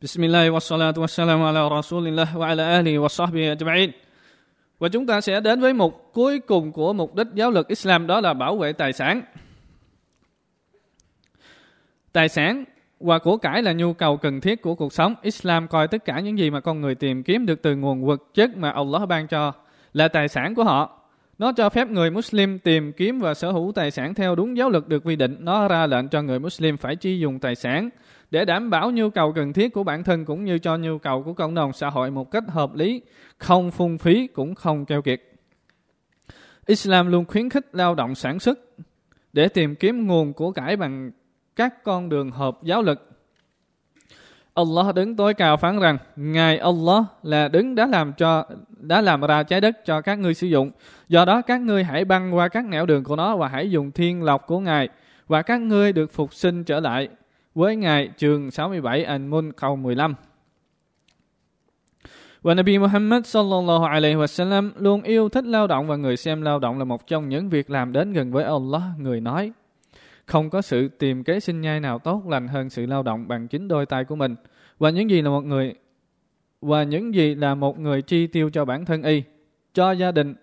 Bismillah الله والصلاة والسلام على رسول rasulillah wa ala وصحبه wa. Và chúng ta sẽ đến với mục cuối cùng của mục đích giáo lực Islam, đó là bảo vệ tài sản. Tài sản và của cải là nhu cầu cần thiết của cuộc sống. Islam coi tất cả những gì mà con người tìm kiếm được từ nguồn vật chất mà Allah ban cho là tài sản của họ. Nó cho phép người Muslim tìm kiếm và sở hữu tài sản theo đúng giáo luật được quy định. Nó ra lệnh cho người Muslim phải chi dùng tài sản để đảm bảo nhu cầu cần thiết của bản thân cũng như cho nhu cầu của cộng đồng xã hội một cách hợp lý, không phung phí cũng không keo kiệt. Islam luôn khuyến khích lao động sản xuất để tìm kiếm nguồn của cải bằng các con đường hợp giáo lực. Allah đứng tối cao phán rằng ngài Allah là đứng đã làm cho đã làm ra trái đất cho các ngươi sử dụng. Do đó các ngươi hãy băng qua các nẻo đường của nó và hãy dùng thiên lộc của ngài và các ngươi được phục sinh trở lại với ngài trường 67 An-Mun câu 15. Và Nabi Muhammad sallallahu alaihi wasallam luôn yêu thích lao động và người xem lao động là một trong những việc làm đến gần với Allah. Người nói, không có sự tìm kế sinh nhai nào tốt lành hơn sự lao động bằng chính đôi tay của mình. Và những gì là một người và những gì là một người chi tiêu cho bản thân y, cho gia đình,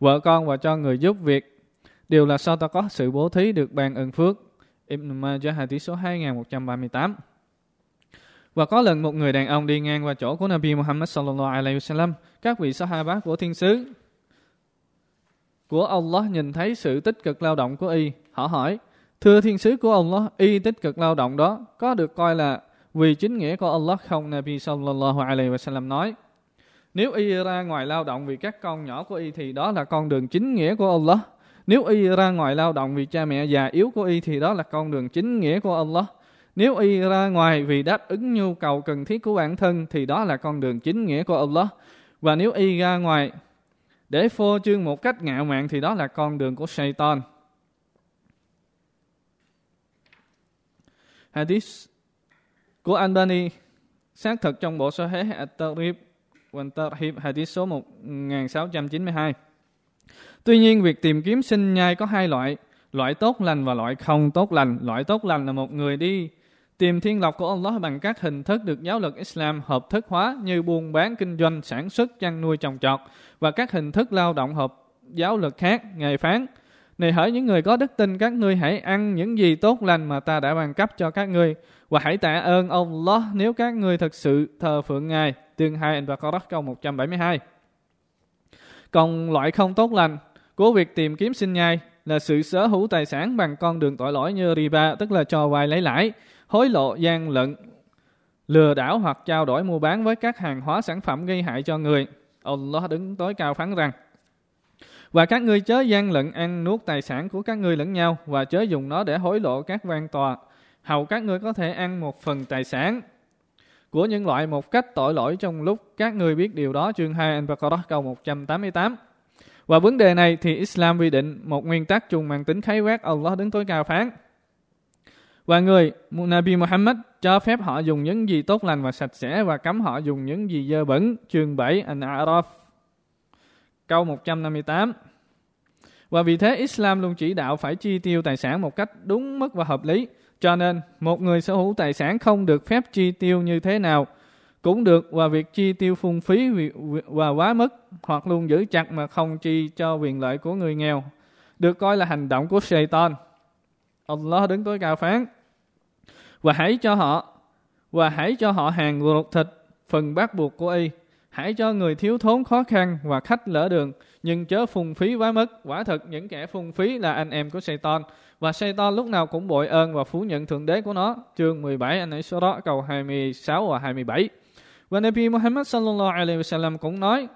vợ con và cho người giúp việc đều là sao ta có sự bố thí được ban ơn phước. Ibn Majah hadith số 2138. Và có lần một người đàn ông đi ngang qua chỗ của Nabi Muhammad sallallahu alaihi wasallam, các vị sahaba của thiên sứ của Allah nhìn thấy sự tích cực lao động của y, họ hỏi: "Thưa thiên sứ của Allah, y tích cực lao động đó có được coi là vì chính nghĩa của Allah không?" Nabi sallallahu alaihi wasallam nói: "Nếu y ra ngoài lao động vì các con nhỏ của y thì đó là con đường chính nghĩa của Allah." Nếu y ra ngoài lao động vì cha mẹ già yếu của y thì đó là con đường chính nghĩa của Allah. Nếu y ra ngoài vì đáp ứng nhu cầu cần thiết của bản thân thì đó là con đường chính nghĩa của Allah. Và nếu y ra ngoài để phô trương một cách ngạo mạn thì đó là con đường của Satan. Hadith của Albani xác thực trong bộ Sahih At-Tarhib và Tarhib hadith số 1692. Tuy nhiên, việc tìm kiếm sinh nhai có hai loại, loại tốt lành và loại không tốt lành. Loại tốt lành là một người đi tìm thiên lộc của Allah bằng các hình thức được giáo luật Islam hợp thức hóa như buôn bán, kinh doanh, sản xuất, chăn nuôi, trồng trọt và các hình thức lao động hợp giáo luật khác. nghề phán, này hỡi những người có đức tin các ngươi hãy ăn những gì tốt lành mà ta đã ban cấp cho các ngươi và hãy tạ ơn Allah nếu các người thật sự thờ phượng Ngài. Tương 2 và Baqarah câu 172. Còn loại không tốt lành của việc tìm kiếm sinh nhai là sự sở hữu tài sản bằng con đường tội lỗi như riba, tức là cho vay lấy lãi, hối lộ, gian lận, lừa đảo hoặc trao đổi mua bán với các hàng hóa sản phẩm gây hại cho người. Allah đứng tối cao phán rằng và các ngươi chớ gian lận ăn nuốt tài sản của các ngươi lẫn nhau và chớ dùng nó để hối lộ các quan tòa. Hầu các ngươi có thể ăn một phần tài sản của những loại một cách tội lỗi trong lúc các ngươi biết điều đó. Chương 2 Al-Baqarah câu 188. Và vấn đề này thì Islam quy định một nguyên tắc chung mang tính khái quát Allah đứng tối cao phán. Và người, Nabi Muhammad cho phép họ dùng những gì tốt lành và sạch sẽ và cấm họ dùng những gì dơ bẩn. Chương 7 An-A'raf câu 158. Và vì thế Islam luôn chỉ đạo phải chi tiêu tài sản một cách đúng mức và hợp lý. Cho nên, một người sở hữu tài sản không được phép chi tiêu như thế nào cũng được và việc chi tiêu phung phí và quá mức hoặc luôn giữ chặt mà không chi cho quyền lợi của người nghèo được coi là hành động của Satan. Allah đứng tối cao phán, và hãy cho họ, và hãy cho họ hàng ruột thịt, phần bắt buộc của y hãy cho người thiếu thốn khó khăn và khách lỡ đường nhưng chớ phung phí quá mức. Quả thật những kẻ phung phí là anh em của Satan và Satan lúc nào cũng bội ơn và phủ nhận thượng đế của nó. Chương 17 anh ấy số đó câu 26 và 27 và Nabi Muhammad sallallahu alaihi wasallam cũng nói,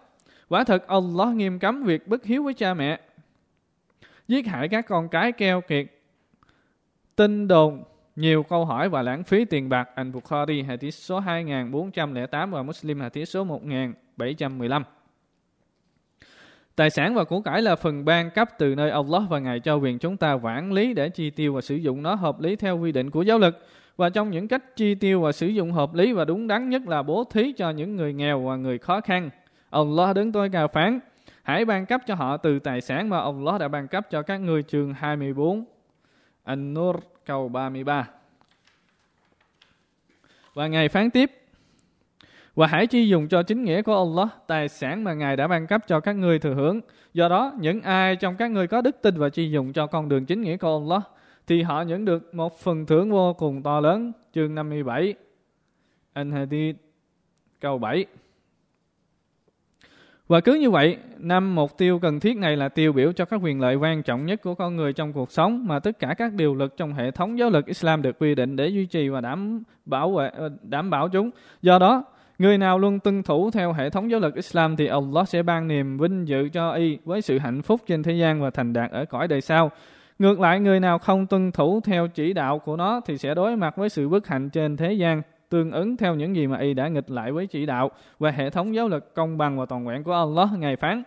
quả thật Allah nghiêm cấm việc bất hiếu với cha mẹ, giết hại các con cái keo kiệt, tin đồn, nhiều câu hỏi và lãng phí tiền bạc. Anh Bukhari hadith số 2408 và Muslim hadith số 1715. Tài sản và của cải là phần ban cấp từ nơi Allah và Ngài cho quyền chúng ta quản lý để chi tiêu và sử dụng nó hợp lý theo quy định của giáo lực. Và trong những cách chi tiêu và sử dụng hợp lý và đúng đắn nhất là bố thí cho những người nghèo và người khó khăn. Allah đứng tôi cao phán, hãy ban cấp cho họ từ tài sản mà Allah đã ban cấp cho các người trường 24. An-Nur câu 33. Và Ngài phán tiếp, Và hãy chi dùng cho chính nghĩa của Allah, tài sản mà Ngài đã ban cấp cho các ngươi thừa hưởng. Do đó, những ai trong các ngươi có đức tin và chi dùng cho con đường chính nghĩa của Allah, thì họ nhận được một phần thưởng vô cùng to lớn. Chương 57 An-Hadid câu 7 và cứ như vậy, năm mục tiêu cần thiết này là tiêu biểu cho các quyền lợi quan trọng nhất của con người trong cuộc sống mà tất cả các điều luật trong hệ thống giáo lực Islam được quy định để duy trì và đảm bảo vệ, đảm bảo chúng. Do đó, người nào luôn tuân thủ theo hệ thống giáo lực Islam thì Allah sẽ ban niềm vinh dự cho y với sự hạnh phúc trên thế gian và thành đạt ở cõi đời sau. Ngược lại, người nào không tuân thủ theo chỉ đạo của nó thì sẽ đối mặt với sự bất hạnh trên thế gian tương ứng theo những gì mà y đã nghịch lại với chỉ đạo và hệ thống giáo lực công bằng và toàn vẹn của Allah ngày phán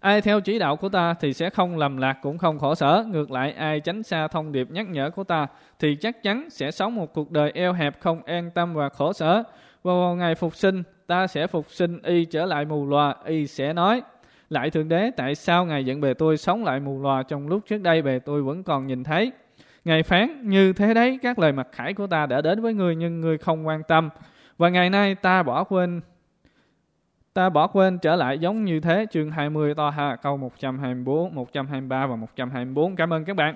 Ai theo chỉ đạo của ta thì sẽ không lầm lạc cũng không khổ sở. Ngược lại, ai tránh xa thông điệp nhắc nhở của ta thì chắc chắn sẽ sống một cuộc đời eo hẹp không an tâm và khổ sở. Và vào ngày phục sinh, ta sẽ phục sinh y trở lại mù loà. Y sẽ nói, lại Thượng Đế, tại sao Ngài dẫn bề tôi sống lại mù loà trong lúc trước đây bề tôi vẫn còn nhìn thấy? Ngài phán, như thế đấy, các lời mặc khải của ta đã đến với ngươi nhưng ngươi không quan tâm. Và ngày nay ta bỏ quên ta bỏ quên trở lại giống như thế chương 20 to ha câu 124, 123 và 124. Cảm ơn các bạn.